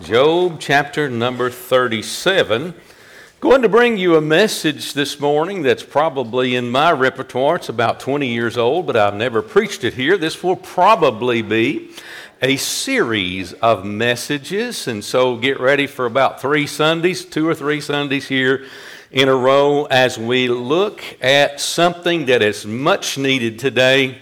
Job chapter number 37. Going to bring you a message this morning that's probably in my repertoire. It's about 20 years old, but I've never preached it here. This will probably be a series of messages, and so get ready for about three Sundays, two or three Sundays here in a row as we look at something that is much needed today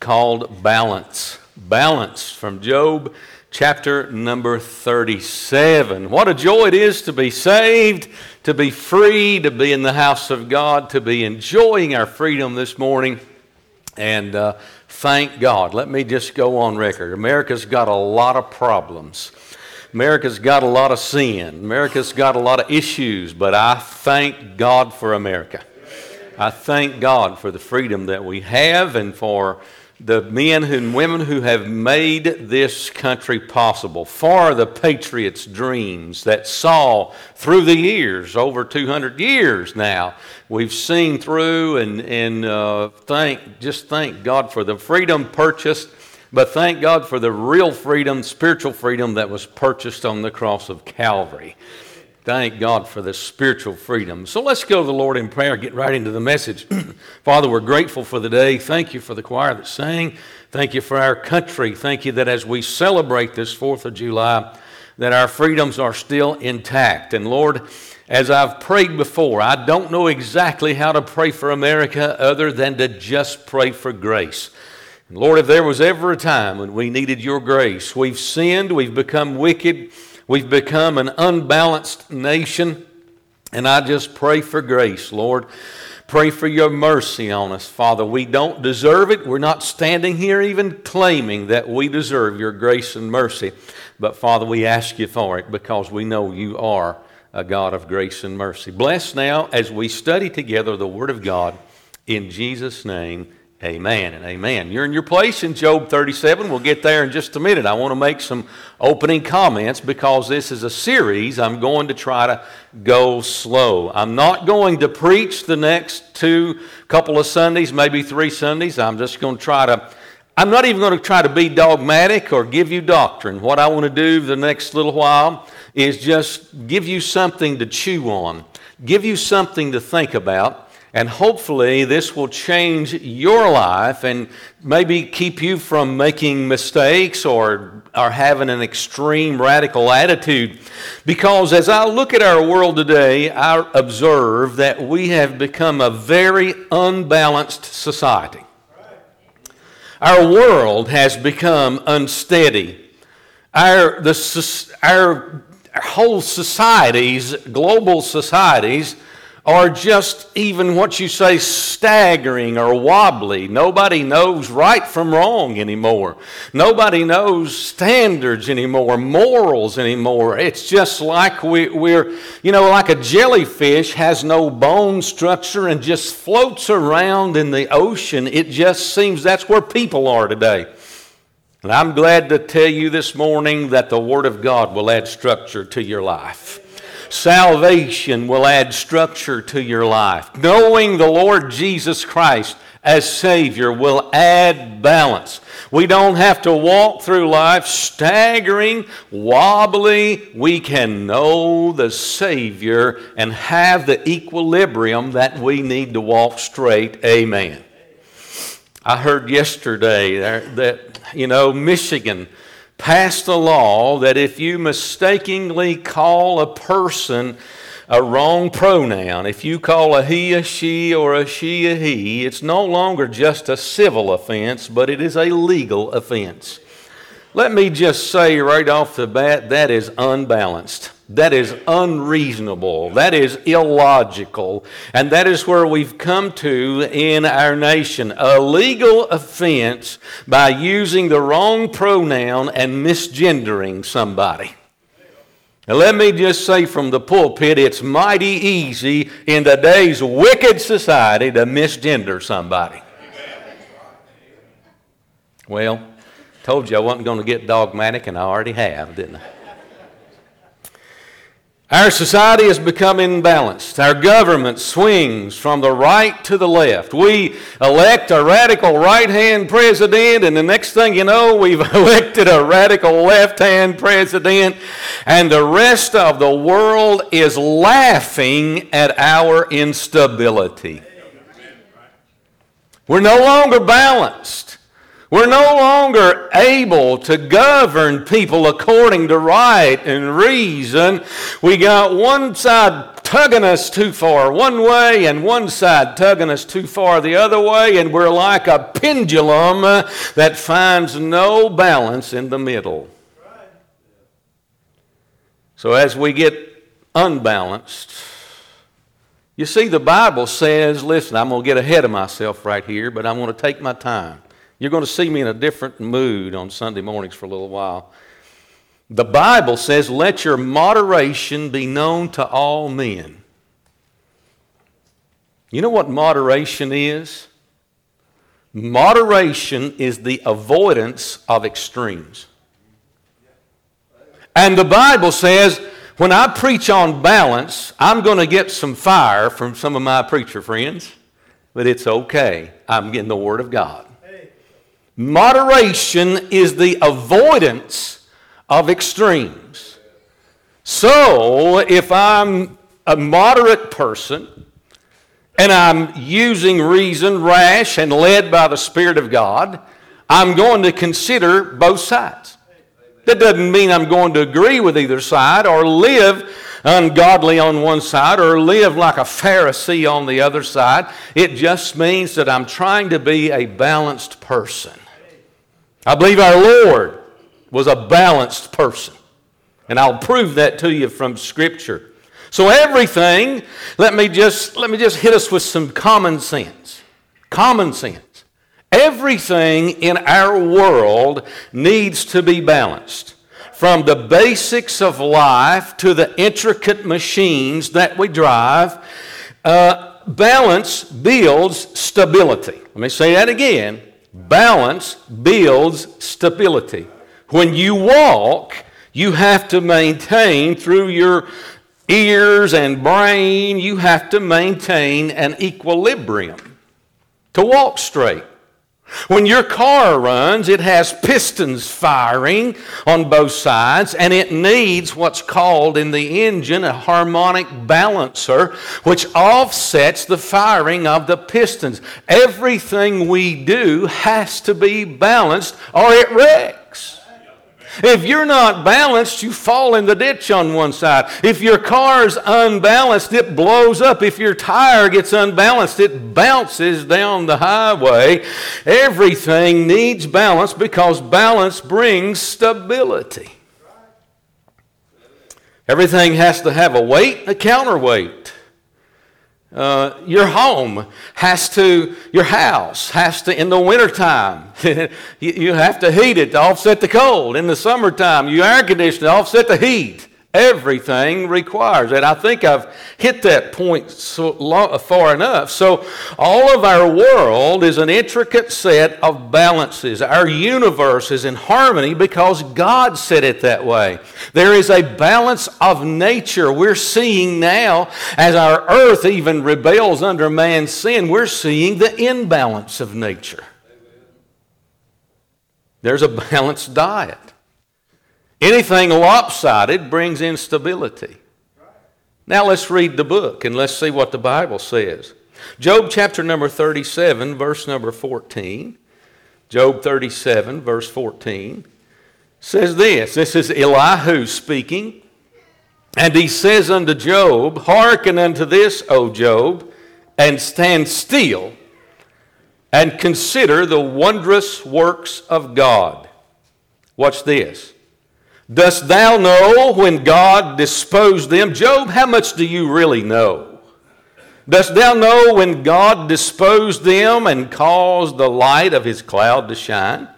called balance. Balance from Job chapter number 37. What a joy it is to be saved, to be free, to be in the house of God, to be enjoying our freedom this morning. And uh, thank God. Let me just go on record. America's got a lot of problems. America's got a lot of sin. America's got a lot of issues, but I thank God for America. I thank God for the freedom that we have and for the men and women who have made this country possible, for the patriots' dreams that saw through the years, over 200 years now, we've seen through and, and uh, thank, just thank God for the freedom purchased, but thank God for the real freedom, spiritual freedom that was purchased on the cross of Calvary. Thank God for this spiritual freedom. So let's go to the Lord in prayer, get right into the message. Father, we're grateful for the day. Thank you for the choir that sang. Thank you for our country. Thank you that as we celebrate this 4th of July, that our freedoms are still intact. And Lord, as I've prayed before, I don't know exactly how to pray for America other than to just pray for grace. And Lord, if there was ever a time when we needed your grace, we've sinned, we've become wicked. We've become an unbalanced nation, and I just pray for grace, Lord. Pray for your mercy on us, Father. We don't deserve it. We're not standing here even claiming that we deserve your grace and mercy. But, Father, we ask you for it because we know you are a God of grace and mercy. Bless now as we study together the Word of God. In Jesus' name, Amen and amen. You're in your place in Job 37. We'll get there in just a minute. I want to make some opening comments because this is a series. I'm going to try to go slow. I'm not going to preach the next two couple of Sundays, maybe three Sundays. I'm just going to try to, I'm not even going to try to be dogmatic or give you doctrine. What I want to do the next little while is just give you something to chew on, give you something to think about. And hopefully, this will change your life and maybe keep you from making mistakes or, or having an extreme radical attitude. Because as I look at our world today, I observe that we have become a very unbalanced society. Our world has become unsteady. Our, the, our whole societies, global societies, are just even what you say staggering or wobbly. Nobody knows right from wrong anymore. Nobody knows standards anymore, morals anymore. It's just like we, we're, you know, like a jellyfish has no bone structure and just floats around in the ocean. It just seems that's where people are today. And I'm glad to tell you this morning that the Word of God will add structure to your life. Salvation will add structure to your life. Knowing the Lord Jesus Christ as Savior will add balance. We don't have to walk through life staggering, wobbly. We can know the Savior and have the equilibrium that we need to walk straight. Amen. I heard yesterday that, you know, Michigan passed a law that if you mistakenly call a person a wrong pronoun, if you call a he a she or a she a he, it's no longer just a civil offense, but it is a legal offense. Let me just say right off the bat that is unbalanced. That is unreasonable. That is illogical. And that is where we've come to in our nation. A legal offense by using the wrong pronoun and misgendering somebody. Now, let me just say from the pulpit, it's mighty easy in today's wicked society to misgender somebody. Well, told you I wasn't going to get dogmatic, and I already have, didn't I? Our society has become imbalanced. Our government swings from the right to the left. We elect a radical right hand president, and the next thing you know, we've elected a radical left hand president, and the rest of the world is laughing at our instability. We're no longer balanced. We're no longer able to govern people according to right and reason. We got one side tugging us too far one way and one side tugging us too far the other way, and we're like a pendulum that finds no balance in the middle. So as we get unbalanced, you see, the Bible says, listen, I'm going to get ahead of myself right here, but I'm going to take my time. You're going to see me in a different mood on Sunday mornings for a little while. The Bible says, Let your moderation be known to all men. You know what moderation is? Moderation is the avoidance of extremes. And the Bible says, when I preach on balance, I'm going to get some fire from some of my preacher friends, but it's okay. I'm getting the Word of God. Moderation is the avoidance of extremes. So, if I'm a moderate person and I'm using reason, rash, and led by the Spirit of God, I'm going to consider both sides. That doesn't mean I'm going to agree with either side or live ungodly on one side or live like a Pharisee on the other side. It just means that I'm trying to be a balanced person. I believe our Lord was a balanced person. And I'll prove that to you from Scripture. So everything, let me just let me just hit us with some common sense. Common sense. Everything in our world needs to be balanced. From the basics of life to the intricate machines that we drive, uh, balance builds stability. Let me say that again. Balance builds stability. When you walk, you have to maintain through your ears and brain, you have to maintain an equilibrium to walk straight. When your car runs, it has pistons firing on both sides, and it needs what's called in the engine a harmonic balancer, which offsets the firing of the pistons. Everything we do has to be balanced, or it wrecks. If you're not balanced, you fall in the ditch on one side. If your car's unbalanced, it blows up. If your tire gets unbalanced, it bounces down the highway. Everything needs balance because balance brings stability. Everything has to have a weight, a counterweight. Uh, your home has to, your house has to, in the wintertime, you, you have to heat it to offset the cold. In the summertime, you air condition to offset the heat. Everything requires it. I think I've hit that point so long, far enough. So, all of our world is an intricate set of balances. Our universe is in harmony because God said it that way. There is a balance of nature. We're seeing now, as our earth even rebels under man's sin, we're seeing the imbalance of nature. There's a balanced diet. Anything lopsided brings instability. Now let's read the book and let's see what the Bible says. Job chapter number 37, verse number 14. Job 37, verse 14 says this. This is Elihu speaking. And he says unto Job, Hearken unto this, O Job, and stand still and consider the wondrous works of God. Watch this. Dost thou know when God disposed them? Job, how much do you really know? Dost thou know when God disposed them and caused the light of his cloud to shine?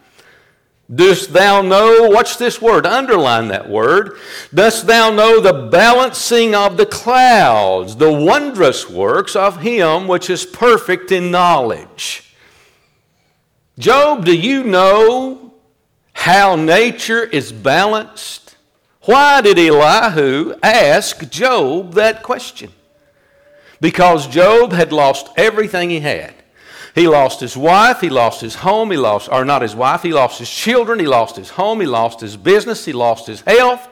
Dost thou know, watch this word, underline that word. Dost thou know the balancing of the clouds, the wondrous works of him which is perfect in knowledge? Job, do you know how nature is balanced, Why did Elihu ask Job that question? Because Job had lost everything he had. He lost his wife, he lost his home, he lost, or not his wife, he lost his children, he lost his home, he lost his business, he lost his health.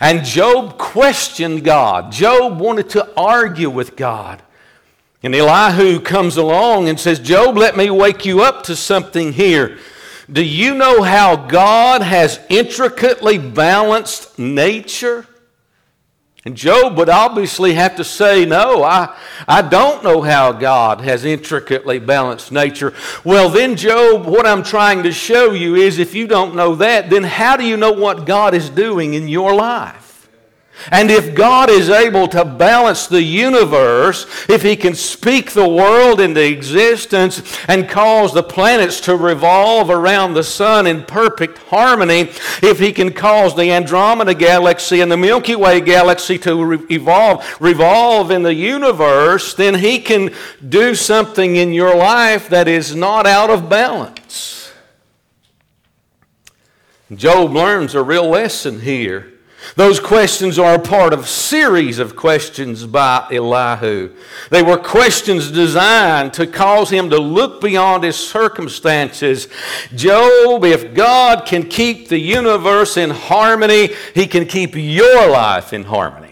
And Job questioned God. Job wanted to argue with God. And Elihu comes along and says, Job, let me wake you up to something here. Do you know how God has intricately balanced nature? And Job would obviously have to say, No, I, I don't know how God has intricately balanced nature. Well, then, Job, what I'm trying to show you is if you don't know that, then how do you know what God is doing in your life? And if God is able to balance the universe, if He can speak the world into existence and cause the planets to revolve around the sun in perfect harmony, if He can cause the Andromeda galaxy and the Milky Way galaxy to evolve, revolve in the universe, then He can do something in your life that is not out of balance. Job learns a real lesson here. Those questions are a part of a series of questions by Elihu. They were questions designed to cause him to look beyond his circumstances. Job, if God can keep the universe in harmony, he can keep your life in harmony.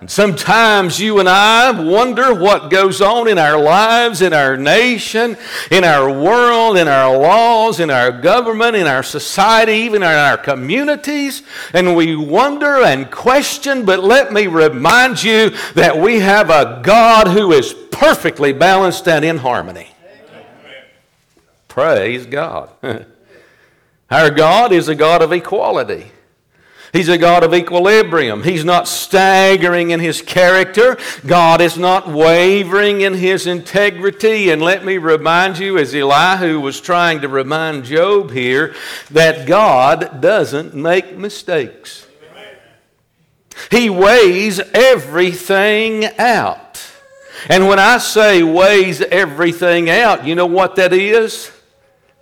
And sometimes you and I wonder what goes on in our lives, in our nation, in our world, in our laws, in our government, in our society, even in our communities. And we wonder and question, but let me remind you that we have a God who is perfectly balanced and in harmony. Amen. Praise God. Our God is a God of equality. He's a God of equilibrium. He's not staggering in his character. God is not wavering in his integrity. And let me remind you, as Elihu was trying to remind Job here, that God doesn't make mistakes. He weighs everything out. And when I say weighs everything out, you know what that is?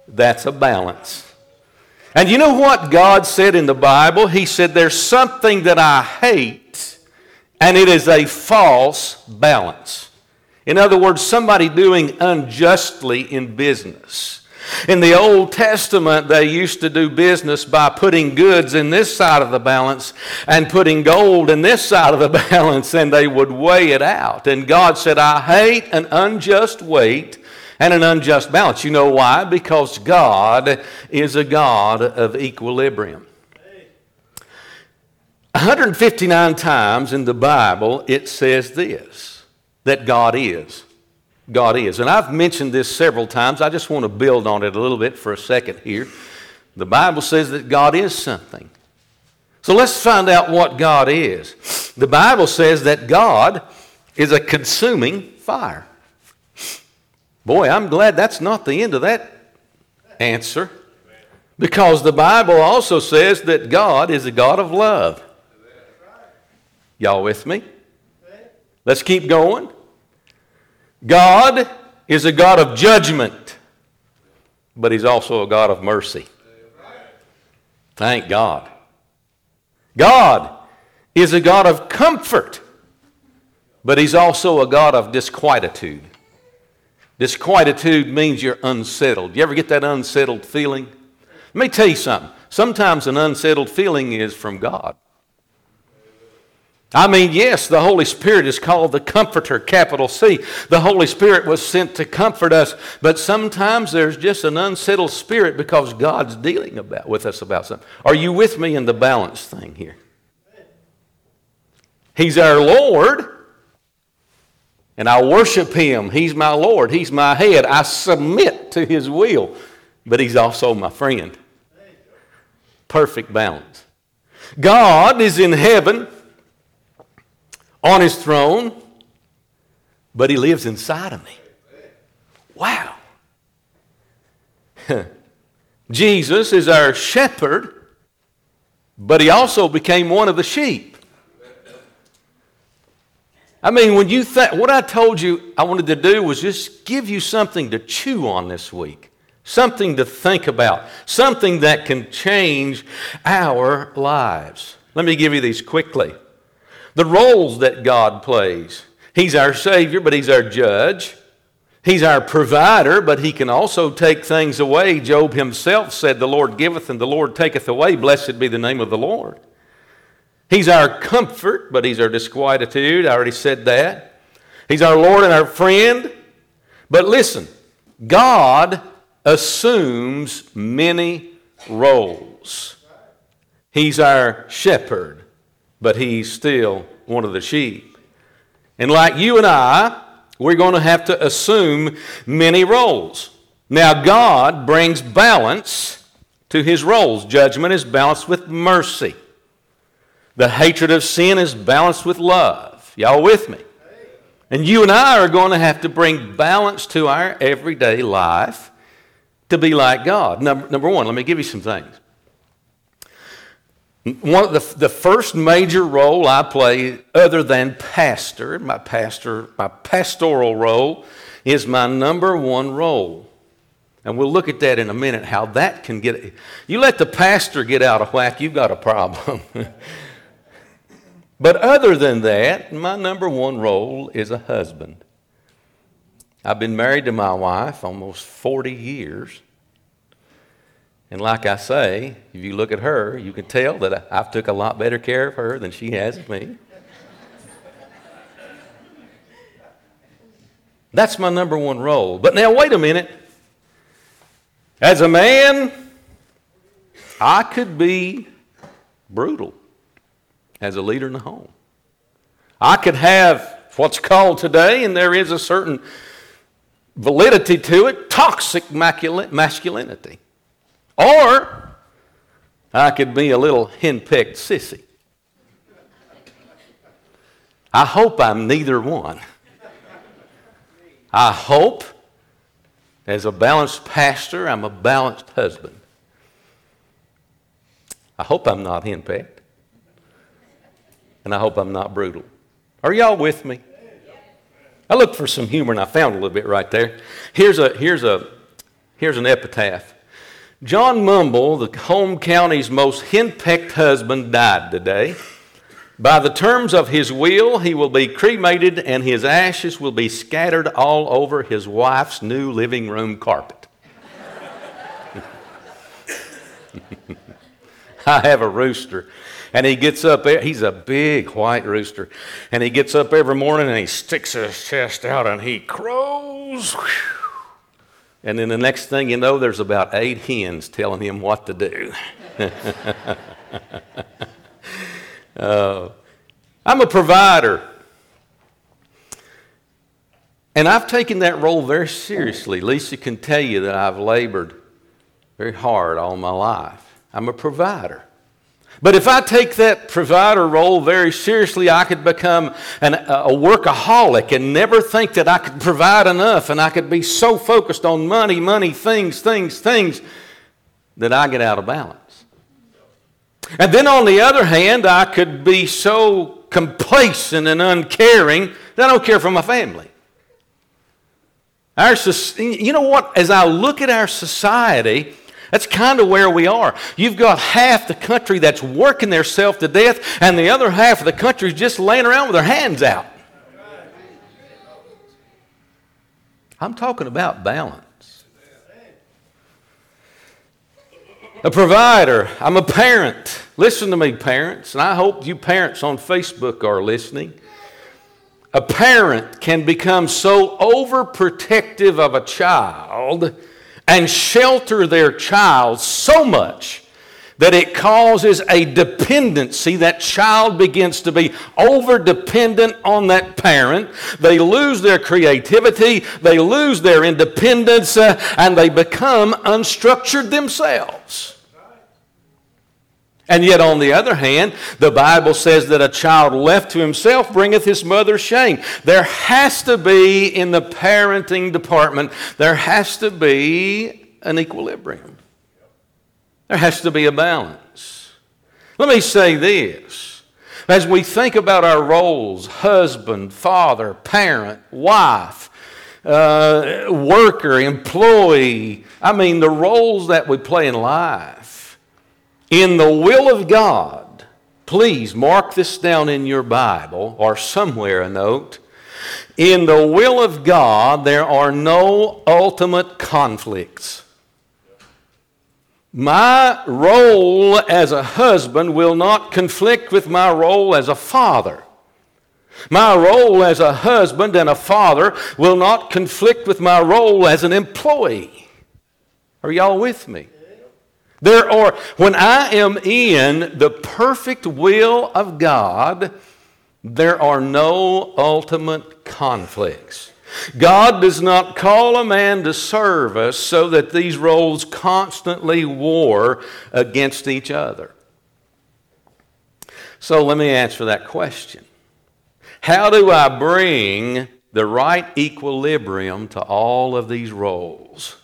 That's a balance. And you know what God said in the Bible? He said, There's something that I hate, and it is a false balance. In other words, somebody doing unjustly in business. In the Old Testament, they used to do business by putting goods in this side of the balance and putting gold in this side of the balance, and they would weigh it out. And God said, I hate an unjust weight and an unjust balance. You know why? Because God is a God of equilibrium. 159 times in the Bible it says this that God is. God is. And I've mentioned this several times. I just want to build on it a little bit for a second here. The Bible says that God is something. So let's find out what God is. The Bible says that God is a consuming fire. Boy, I'm glad that's not the end of that answer. Because the Bible also says that God is a God of love. Y'all with me? Let's keep going. God is a God of judgment, but He's also a God of mercy. Thank God. God is a God of comfort, but He's also a God of disquietude. Disquietude means you're unsettled. You ever get that unsettled feeling? Let me tell you something. Sometimes an unsettled feeling is from God. I mean, yes, the Holy Spirit is called the Comforter, capital C. The Holy Spirit was sent to comfort us, but sometimes there's just an unsettled spirit because God's dealing about, with us about something. Are you with me in the balance thing here? He's our Lord, and I worship Him. He's my Lord, He's my head. I submit to His will, but He's also my friend. Perfect balance. God is in heaven on His throne, but He lives inside of me. Wow. Jesus is our shepherd, but He also became one of the sheep. I mean, when you think, what I told you I wanted to do was just give you something to chew on this week. something to think about, something that can change our lives. Let me give you these quickly. The roles that God plays He's our Savior, but He's our judge. He's our provider, but He can also take things away. Job himself said, The Lord giveth and the Lord taketh away. Blessed be the name of the Lord. He's our comfort, but He's our disquietude. I already said that. He's our Lord and our friend. But listen, God assumes many roles. He's our shepherd, but he's still one of the sheep. And like you and I, we're going to have to assume many roles. Now, God brings balance to his roles. Judgment is balanced with mercy, the hatred of sin is balanced with love. Y'all with me? And you and I are going to have to bring balance to our everyday life to be like God. Number, number one, let me give you some things. One the, the first major role I play, other than pastor, my pastor, my pastoral role, is my number one role. And we'll look at that in a minute, how that can get. You let the pastor get out of whack, you've got a problem. but other than that, my number one role is a husband. I've been married to my wife almost 40 years. And like I say, if you look at her, you can tell that I've took a lot better care of her than she has of me. That's my number one role. But now, wait a minute. As a man, I could be brutal as a leader in the home. I could have what's called today, and there is a certain validity to it, toxic masculinity. Or I could be a little henpecked sissy. I hope I'm neither one. I hope, as a balanced pastor, I'm a balanced husband. I hope I'm not henpecked. And I hope I'm not brutal. Are y'all with me? I looked for some humor and I found a little bit right there. Here's, a, here's, a, here's an epitaph. John Mumble, the home county's most henpecked husband, died today. By the terms of his will, he will be cremated and his ashes will be scattered all over his wife's new living room carpet. I have a rooster and he gets up, he's a big white rooster, and he gets up every morning and he sticks his chest out and he crows. And then the next thing you know, there's about eight hens telling him what to do. uh, I'm a provider. And I've taken that role very seriously. Lisa can tell you that I've labored very hard all my life. I'm a provider. But if I take that provider role very seriously, I could become an, a workaholic and never think that I could provide enough, and I could be so focused on money, money, things, things, things, that I get out of balance. And then on the other hand, I could be so complacent and uncaring that I don't care for my family. Our, you know what? As I look at our society, that's kind of where we are. You've got half the country that's working themselves to death, and the other half of the country is just laying around with their hands out. I'm talking about balance. A provider. I'm a parent. Listen to me, parents, and I hope you parents on Facebook are listening. A parent can become so overprotective of a child and shelter their child so much that it causes a dependency. That child begins to be over dependent on that parent. They lose their creativity, they lose their independence, uh, and they become unstructured themselves. And yet, on the other hand, the Bible says that a child left to himself bringeth his mother shame. There has to be, in the parenting department, there has to be an equilibrium. There has to be a balance. Let me say this. As we think about our roles husband, father, parent, wife uh, worker, employee. I mean, the roles that we play in life. In the will of God, please mark this down in your Bible or somewhere a note. In the will of God, there are no ultimate conflicts. My role as a husband will not conflict with my role as a father. My role as a husband and a father will not conflict with my role as an employee. Are y'all with me? There are, when I am in the perfect will of God, there are no ultimate conflicts. God does not call a man to service so that these roles constantly war against each other. So let me answer that question. How do I bring the right equilibrium to all of these roles?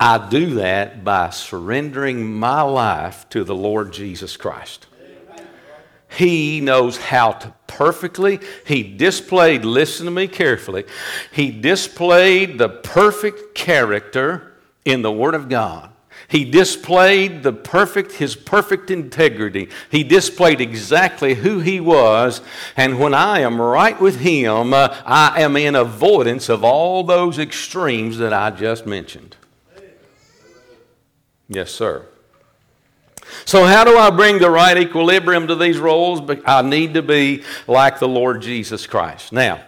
I do that by surrendering my life to the Lord Jesus Christ. He knows how to perfectly. He displayed, listen to me carefully, he displayed the perfect character in the Word of God. He displayed the perfect, his perfect integrity. He displayed exactly who he was. And when I am right with him, uh, I am in avoidance of all those extremes that I just mentioned. Yes, sir. So, how do I bring the right equilibrium to these roles? I need to be like the Lord Jesus Christ. Now,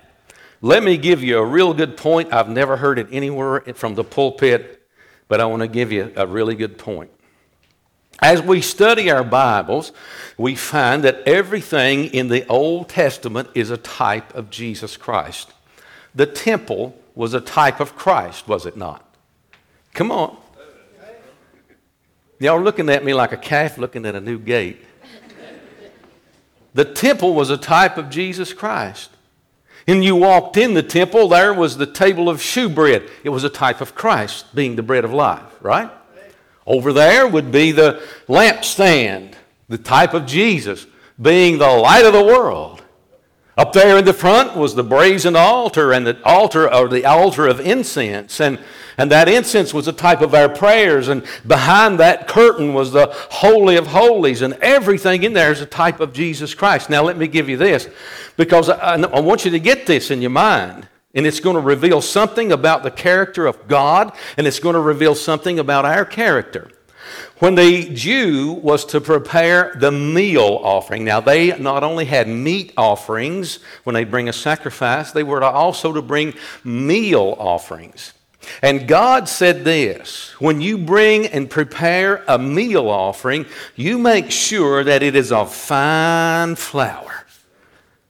let me give you a real good point. I've never heard it anywhere from the pulpit, but I want to give you a really good point. As we study our Bibles, we find that everything in the Old Testament is a type of Jesus Christ. The temple was a type of Christ, was it not? Come on. Y'all are looking at me like a calf looking at a new gate. The temple was a type of Jesus Christ. And you walked in the temple, there was the table of shewbread. It was a type of Christ being the bread of life, right? Over there would be the lampstand, the type of Jesus being the light of the world. Up there in the front was the brazen altar and the altar or the altar of incense. And and that incense was a type of our prayers. And behind that curtain was the Holy of Holies. And everything in there is a type of Jesus Christ. Now, let me give you this because I, I want you to get this in your mind. And it's going to reveal something about the character of God, and it's going to reveal something about our character. When the Jew was to prepare the meal offering, now they not only had meat offerings when they bring a sacrifice, they were also to bring meal offerings. And God said this when you bring and prepare a meal offering, you make sure that it is of fine flour.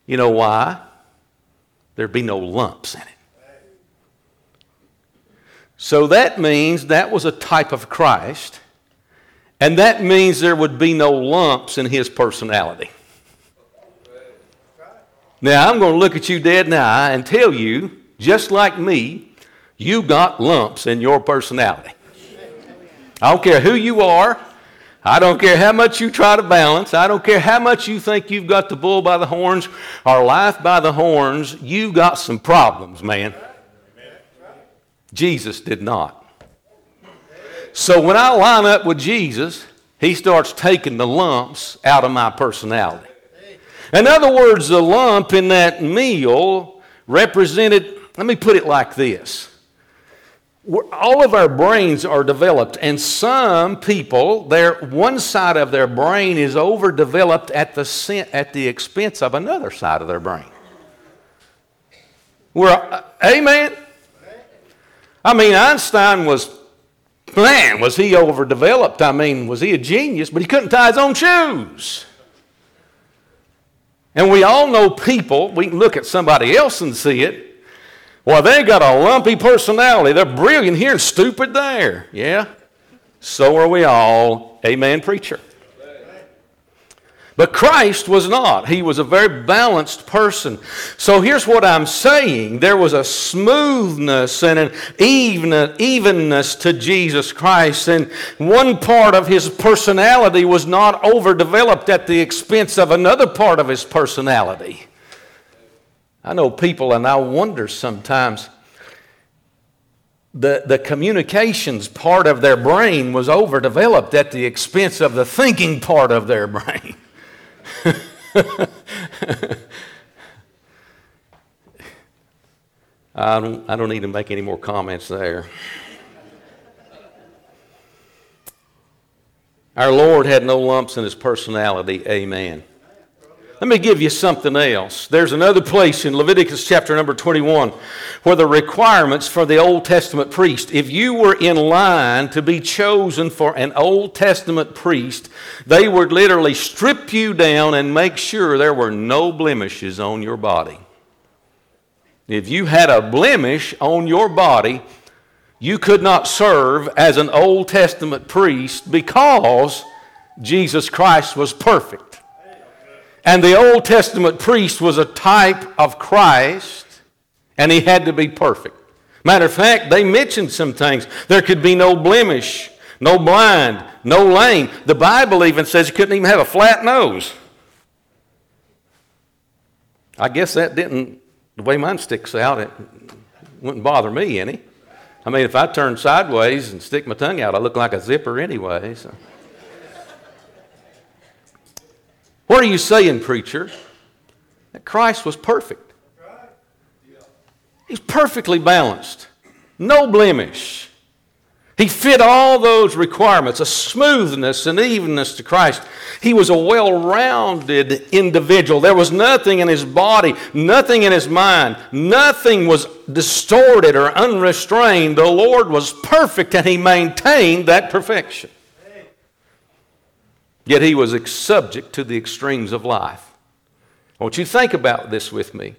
You know why? There'd be no lumps in it. So that means that was a type of Christ, and that means there would be no lumps in his personality. Now, I'm going to look at you dead in the eye and tell you, just like me, you got lumps in your personality. I don't care who you are. I don't care how much you try to balance. I don't care how much you think you've got the bull by the horns or life by the horns. You've got some problems, man. Jesus did not. So when I line up with Jesus, he starts taking the lumps out of my personality. In other words, the lump in that meal represented, let me put it like this all of our brains are developed, and some people, their one side of their brain is overdeveloped at the at the expense of another side of their brain. We're, uh, amen. I mean, Einstein was, man, was he overdeveloped? I mean, was he a genius? But he couldn't tie his own shoes. And we all know people, we can look at somebody else and see it, well, they got a lumpy personality. They're brilliant here and stupid there. Yeah? So are we all. Amen, preacher. But Christ was not. He was a very balanced person. So here's what I'm saying there was a smoothness and an evenness to Jesus Christ, and one part of his personality was not overdeveloped at the expense of another part of his personality. I know people, and I wonder sometimes, the, the communications part of their brain was overdeveloped at the expense of the thinking part of their brain. I don't, I don't need to make any more comments there. Our Lord had no lumps in his personality. Amen. Let me give you something else. There's another place in Leviticus chapter number 21 where the requirements for the Old Testament priest, if you were in line to be chosen for an Old Testament priest, they would literally strip you down and make sure there were no blemishes on your body. If you had a blemish on your body, you could not serve as an Old Testament priest because Jesus Christ was perfect. And the Old Testament priest was a type of Christ, and he had to be perfect. Matter of fact, they mentioned some things. There could be no blemish, no blind, no lame. The Bible even says he couldn't even have a flat nose. I guess that didn't, the way mine sticks out, it wouldn't bother me any. I mean, if I turn sideways and stick my tongue out, I look like a zipper anyway. So. What are you saying, preacher? That Christ was perfect. He's perfectly balanced, no blemish. He fit all those requirements, a smoothness and evenness to Christ. He was a well rounded individual. There was nothing in his body, nothing in his mind, nothing was distorted or unrestrained. The Lord was perfect and he maintained that perfection. Yet he was subject to the extremes of life. I want you to think about this with me.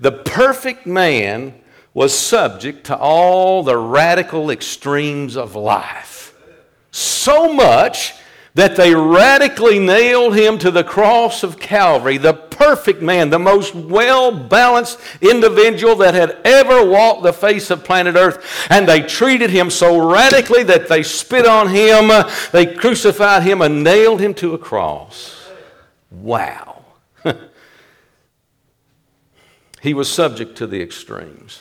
The perfect man was subject to all the radical extremes of life. So much that they radically nailed him to the cross of Calvary, the perfect man, the most well balanced individual that had ever walked the face of planet Earth. And they treated him so radically that they spit on him, they crucified him, and nailed him to a cross. Wow. he was subject to the extremes.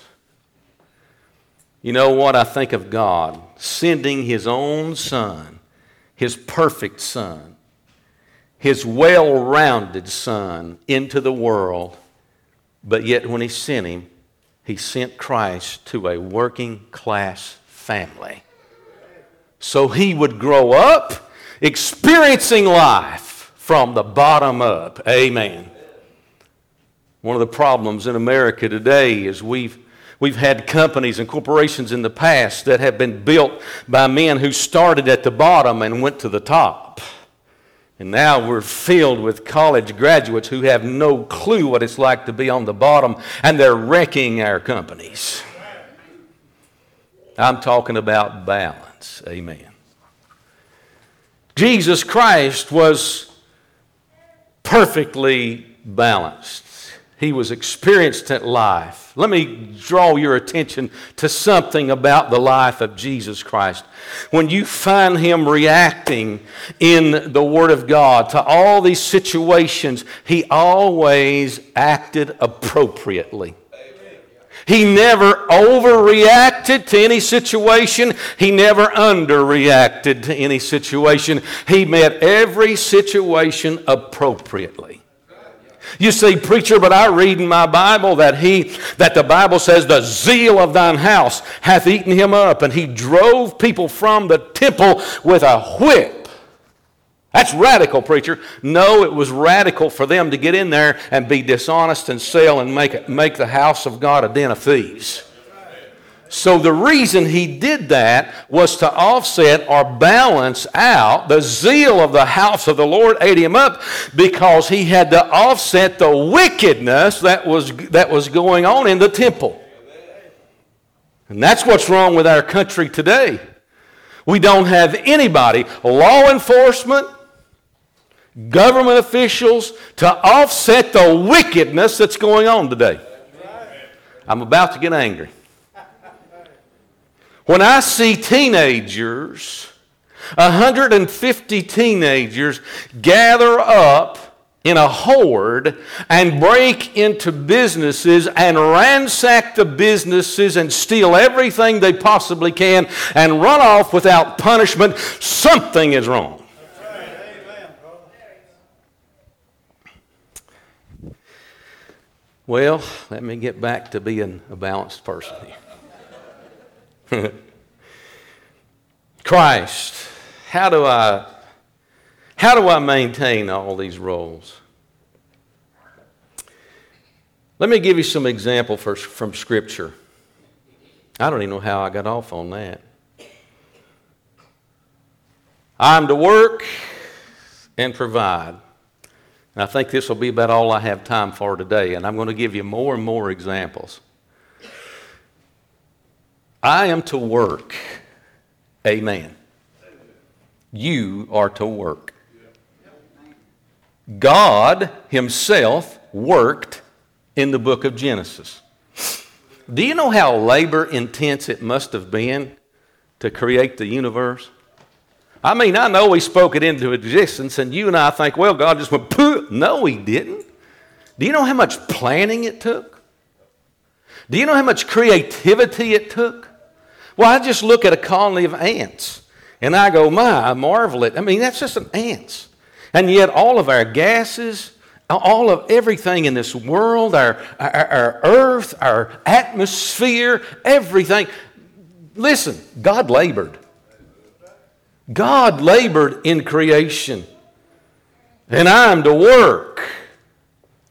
You know what I think of God? Sending his own son his perfect Son, his well rounded Son into the world. But yet, when he sent him, he sent Christ to a working class family. So he would grow up experiencing life from the bottom up. Amen. One of the problems in America today is we've We've had companies and corporations in the past that have been built by men who started at the bottom and went to the top. And now we're filled with college graduates who have no clue what it's like to be on the bottom, and they're wrecking our companies. I'm talking about balance. Amen. Jesus Christ was perfectly balanced. He was experienced at life. Let me draw your attention to something about the life of Jesus Christ. When you find him reacting in the Word of God to all these situations, he always acted appropriately. He never overreacted to any situation. He never underreacted to any situation. He met every situation appropriately. You see, preacher, but I read in my Bible that he that the Bible says the zeal of thine house hath eaten him up, and he drove people from the temple with a whip. That's radical, preacher. No, it was radical for them to get in there and be dishonest and sell and make, make the house of God a den of thieves. So the reason he did that was to offset or balance out the zeal of the house of the Lord ate him up because he had to offset the wickedness that was, that was going on in the temple. And that's what's wrong with our country today. We don't have anybody, law enforcement, government officials, to offset the wickedness that's going on today. I'm about to get angry. When I see teenagers, 150 teenagers gather up in a horde and break into businesses and ransack the businesses and steal everything they possibly can and run off without punishment, something is wrong. Well, let me get back to being a balanced person here. Christ, how do I how do I maintain all these roles? Let me give you some example first from Scripture. I don't even know how I got off on that. I'm to work and provide. And I think this will be about all I have time for today, and I'm going to give you more and more examples. I am to work. Amen. You are to work. God Himself worked in the book of Genesis. Do you know how labor intense it must have been to create the universe? I mean, I know He spoke it into existence, and you and I think, well, God just went, Pooh. no, He didn't. Do you know how much planning it took? Do you know how much creativity it took? Well, I just look at a colony of ants and I go, my, I marvel at. I mean, that's just an ants. And yet, all of our gases, all of everything in this world, our, our, our earth, our atmosphere, everything. Listen, God labored. God labored in creation. And I'm to work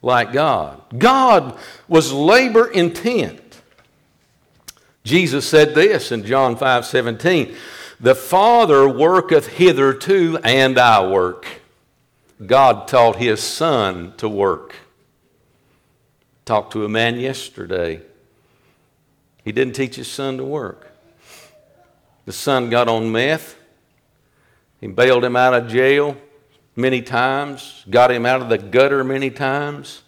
like God. God was labor intent. Jesus said this in John 5 17 The Father worketh hitherto, and I work. God taught his son to work. Talked to a man yesterday. He didn't teach his son to work. The son got on meth. He bailed him out of jail many times, got him out of the gutter many times.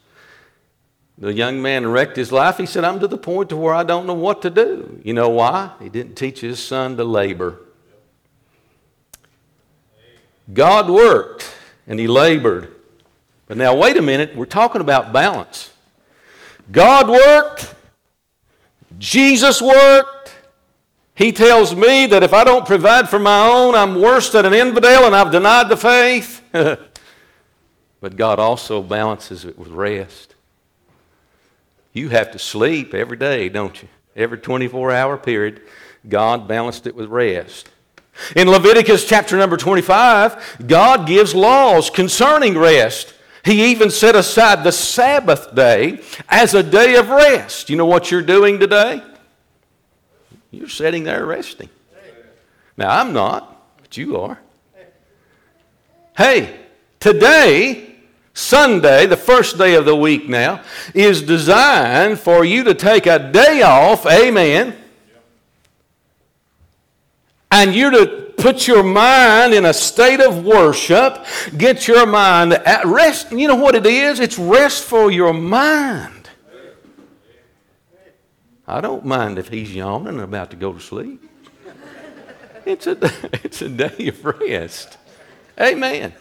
The young man wrecked his life. He said, I'm to the point to where I don't know what to do. You know why? He didn't teach his son to labor. God worked and he labored. But now, wait a minute, we're talking about balance. God worked, Jesus worked. He tells me that if I don't provide for my own, I'm worse than an infidel and I've denied the faith. but God also balances it with rest. You have to sleep every day, don't you? Every 24 hour period, God balanced it with rest. In Leviticus chapter number 25, God gives laws concerning rest. He even set aside the Sabbath day as a day of rest. You know what you're doing today? You're sitting there resting. Now, I'm not, but you are. Hey, today, Sunday, the first day of the week now, is designed for you to take a day off, amen, and you to put your mind in a state of worship, get your mind at rest. You know what it is? It's rest for your mind. I don't mind if he's yawning and about to go to sleep. It's a, it's a day of rest. Amen.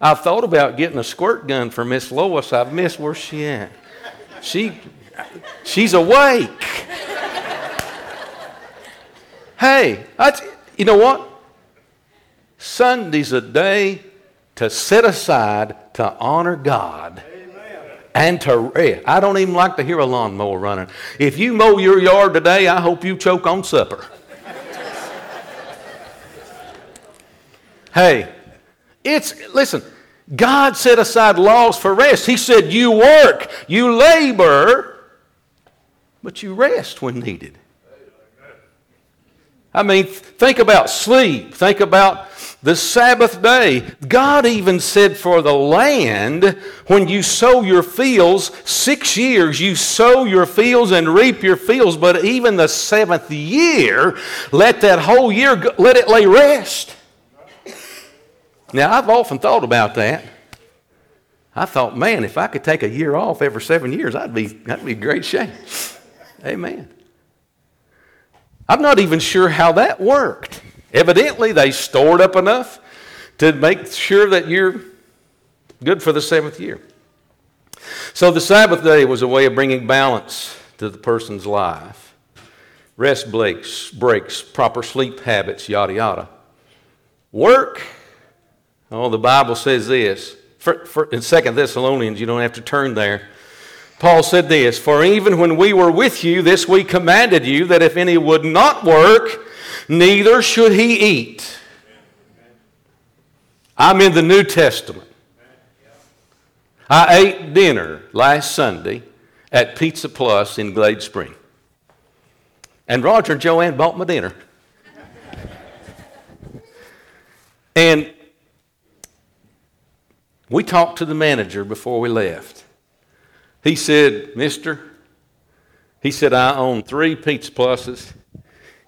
I've thought about getting a squirt gun for Miss Lois. I've missed where she at. She, she's awake. Hey, you know what? Sunday's a day to set aside to honor God and to rest. I don't even like to hear a lawnmower running. If you mow your yard today, I hope you choke on supper. hey, it's, listen, God set aside laws for rest. He said, You work, you labor, but you rest when needed. I mean, think about sleep. Think about the Sabbath day. God even said for the land, when you sow your fields, six years you sow your fields and reap your fields, but even the seventh year, let that whole year, let it lay rest. Now, I've often thought about that. I thought, man, if I could take a year off every seven years, I'd be, that'd be great shape. Amen. I'm not even sure how that worked. Evidently, they stored up enough to make sure that you're good for the seventh year. So the Sabbath day was a way of bringing balance to the person's life. Rest breaks, breaks, proper sleep habits, yada yada. Work. Oh, the Bible says this. For, for, in 2 Thessalonians, you don't have to turn there. Paul said this For even when we were with you, this we commanded you, that if any would not work, neither should he eat. I'm in the New Testament. I ate dinner last Sunday at Pizza Plus in Glade Spring. And Roger and Joanne bought my dinner. and we talked to the manager before we left. He said, Mister, he said, I own three Pizza Pluses.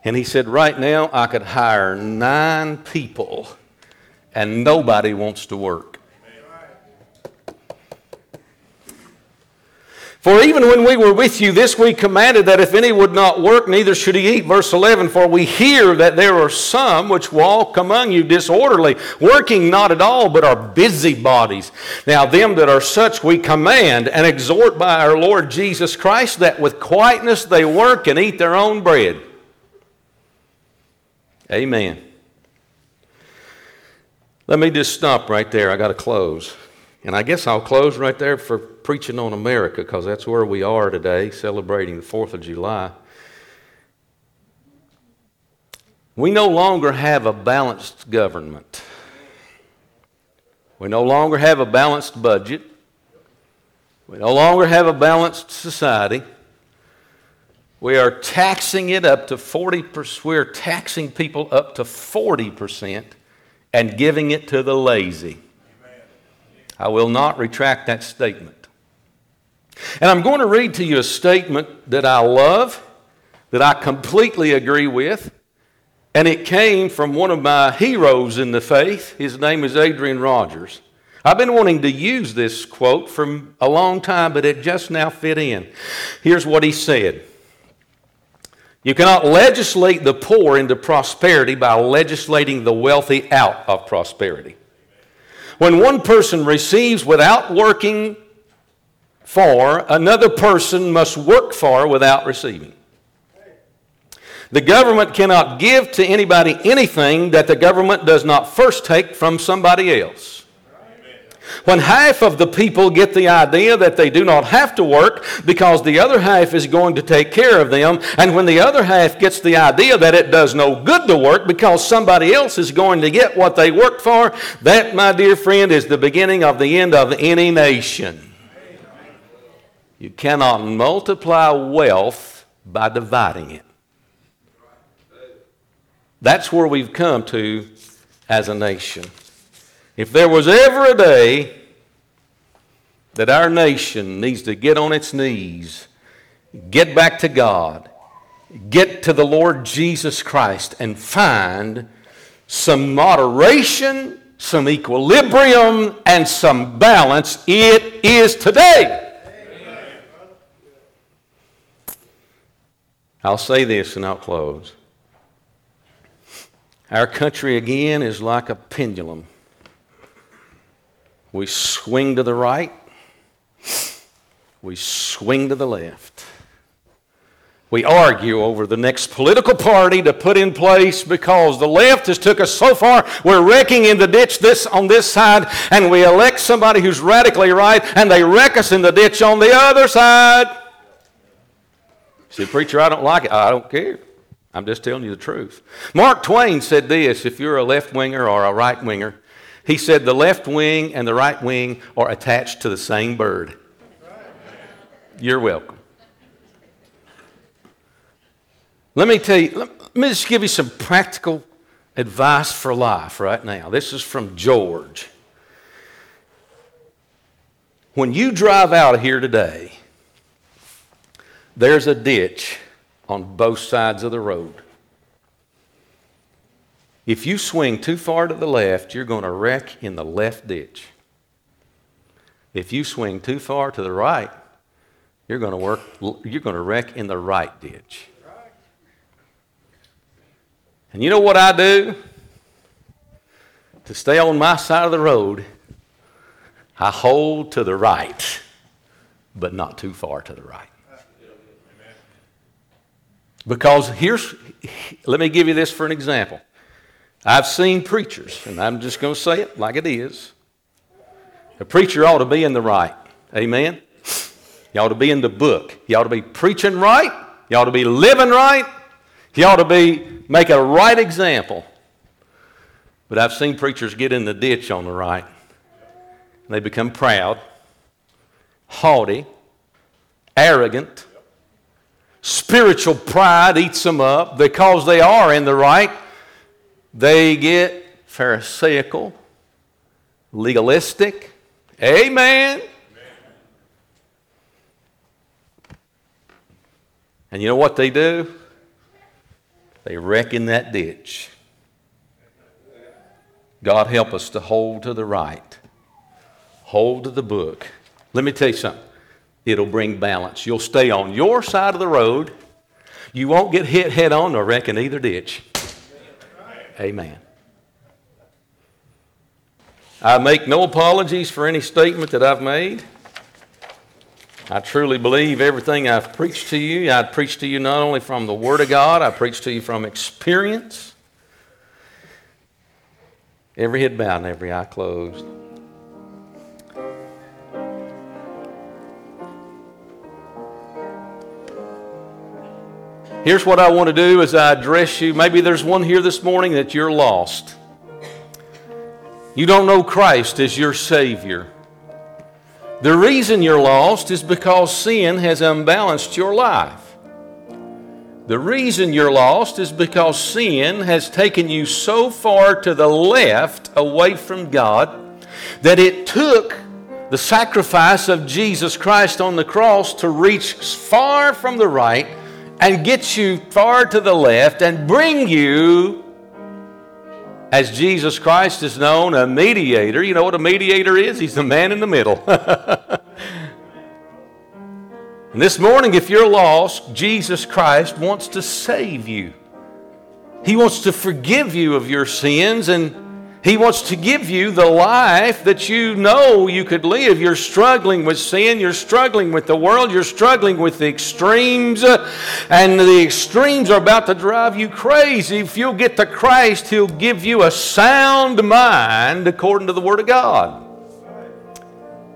And he said, right now I could hire nine people and nobody wants to work. For even when we were with you, this we commanded that if any would not work, neither should he eat. Verse 11 For we hear that there are some which walk among you disorderly, working not at all, but are busybodies. Now, them that are such we command and exhort by our Lord Jesus Christ that with quietness they work and eat their own bread. Amen. Let me just stop right there. I got to close. And I guess I'll close right there for preaching on America because that's where we are today, celebrating the 4th of July. We no longer have a balanced government. We no longer have a balanced budget. We no longer have a balanced society. We are taxing it up to 40%. We're taxing people up to 40% and giving it to the lazy. I will not retract that statement. And I'm going to read to you a statement that I love, that I completely agree with, and it came from one of my heroes in the faith. His name is Adrian Rogers. I've been wanting to use this quote for a long time, but it just now fit in. Here's what he said You cannot legislate the poor into prosperity by legislating the wealthy out of prosperity. When one person receives without working for, another person must work for without receiving. The government cannot give to anybody anything that the government does not first take from somebody else. When half of the people get the idea that they do not have to work because the other half is going to take care of them, and when the other half gets the idea that it does no good to work because somebody else is going to get what they worked for, that, my dear friend, is the beginning of the end of any nation. You cannot multiply wealth by dividing it. That's where we've come to as a nation. If there was ever a day that our nation needs to get on its knees, get back to God, get to the Lord Jesus Christ, and find some moderation, some equilibrium, and some balance, it is today. I'll say this and I'll close. Our country again is like a pendulum. We swing to the right, we swing to the left. We argue over the next political party to put in place because the left has took us so far, we're wrecking in the ditch this on this side, and we elect somebody who's radically right, and they wreck us in the ditch on the other side. See, preacher, I don't like it. I don't care. I'm just telling you the truth. Mark Twain said this if you're a left winger or a right winger, he said the left wing and the right wing are attached to the same bird. You're welcome. Let me tell you, let me just give you some practical advice for life right now. This is from George. When you drive out of here today, there's a ditch on both sides of the road. If you swing too far to the left, you're going to wreck in the left ditch. If you swing too far to the right, you're going to work you're going to wreck in the right ditch. And you know what I do? To stay on my side of the road, I hold to the right, but not too far to the right. Because here's, let me give you this for an example. I've seen preachers, and I'm just going to say it like it is. A preacher ought to be in the right. Amen? You ought to be in the book. You ought to be preaching right. You ought to be living right. You ought to be make a right example. But I've seen preachers get in the ditch on the right. They become proud, haughty, arrogant. Spiritual pride eats them up because they are in the right. They get Pharisaical, legalistic. Amen. And you know what they do? They wreck in that ditch. God help us to hold to the right, hold to the book. Let me tell you something. It'll bring balance. You'll stay on your side of the road. You won't get hit head on or wreck in either ditch. Amen. I make no apologies for any statement that I've made. I truly believe everything I've preached to you, I preach to you not only from the Word of God, I preach to you from experience. Every head bowed and every eye closed. Here's what I want to do as I address you. Maybe there's one here this morning that you're lost. You don't know Christ as your Savior. The reason you're lost is because sin has unbalanced your life. The reason you're lost is because sin has taken you so far to the left away from God that it took the sacrifice of Jesus Christ on the cross to reach far from the right and get you far to the left and bring you, as Jesus Christ is known, a mediator. You know what a mediator is? He's the man in the middle. and this morning, if you're lost, Jesus Christ wants to save you. He wants to forgive you of your sins and he wants to give you the life that you know you could live. You're struggling with sin, you're struggling with the world, you're struggling with the extremes, and the extremes are about to drive you crazy. If you'll get to Christ, He'll give you a sound mind according to the Word of God.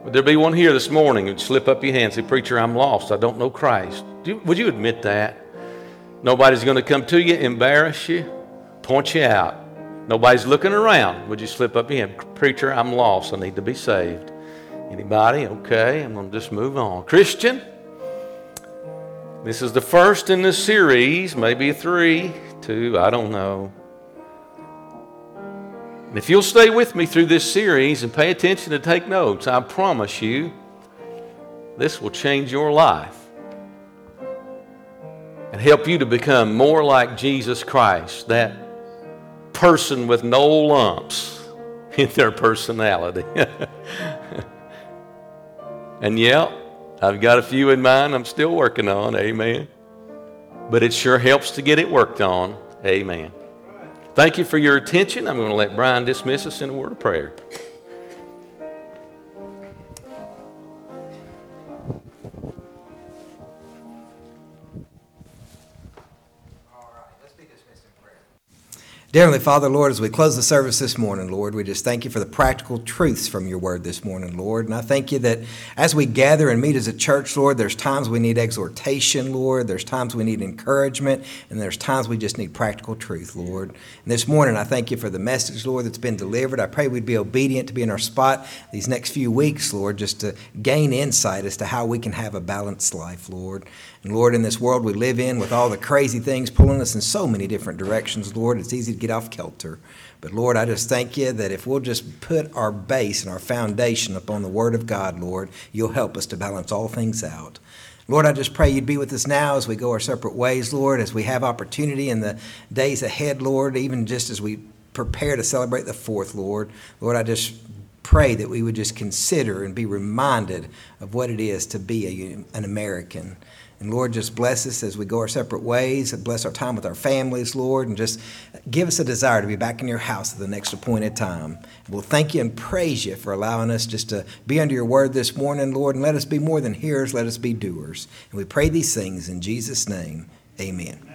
Would there be one here this morning who'd slip up your hand and say, Preacher, I'm lost. I don't know Christ? would you admit that? Nobody's going to come to you, embarrass you, point you out. Nobody's looking around. Would you slip up in? Preacher, I'm lost. I need to be saved. Anybody? Okay, I'm going to just move on. Christian, this is the first in this series, maybe three, two, I don't know. And if you'll stay with me through this series and pay attention to take notes, I promise you, this will change your life and help you to become more like Jesus Christ, that person with no lumps in their personality. and yeah, I've got a few in mind I'm still working on. Amen. But it sure helps to get it worked on. Amen. Thank you for your attention. I'm going to let Brian dismiss us in a word of prayer. Dear Heavenly Father, Lord, as we close the service this morning, Lord, we just thank you for the practical truths from your word this morning, Lord. And I thank you that as we gather and meet as a church, Lord, there's times we need exhortation, Lord. There's times we need encouragement, and there's times we just need practical truth, Lord. And this morning, I thank you for the message, Lord, that's been delivered. I pray we'd be obedient to be in our spot these next few weeks, Lord, just to gain insight as to how we can have a balanced life, Lord. Lord, in this world we live in with all the crazy things pulling us in so many different directions, Lord, it's easy to get off kilter. But Lord, I just thank you that if we'll just put our base and our foundation upon the Word of God, Lord, you'll help us to balance all things out. Lord, I just pray you'd be with us now as we go our separate ways, Lord, as we have opportunity in the days ahead, Lord, even just as we prepare to celebrate the fourth, Lord. Lord, I just pray that we would just consider and be reminded of what it is to be a, an American. And Lord, just bless us as we go our separate ways. And bless our time with our families, Lord, and just give us a desire to be back in your house at the next appointed time. We'll thank you and praise you for allowing us just to be under your word this morning, Lord, and let us be more than hearers, let us be doers. And we pray these things in Jesus' name. Amen.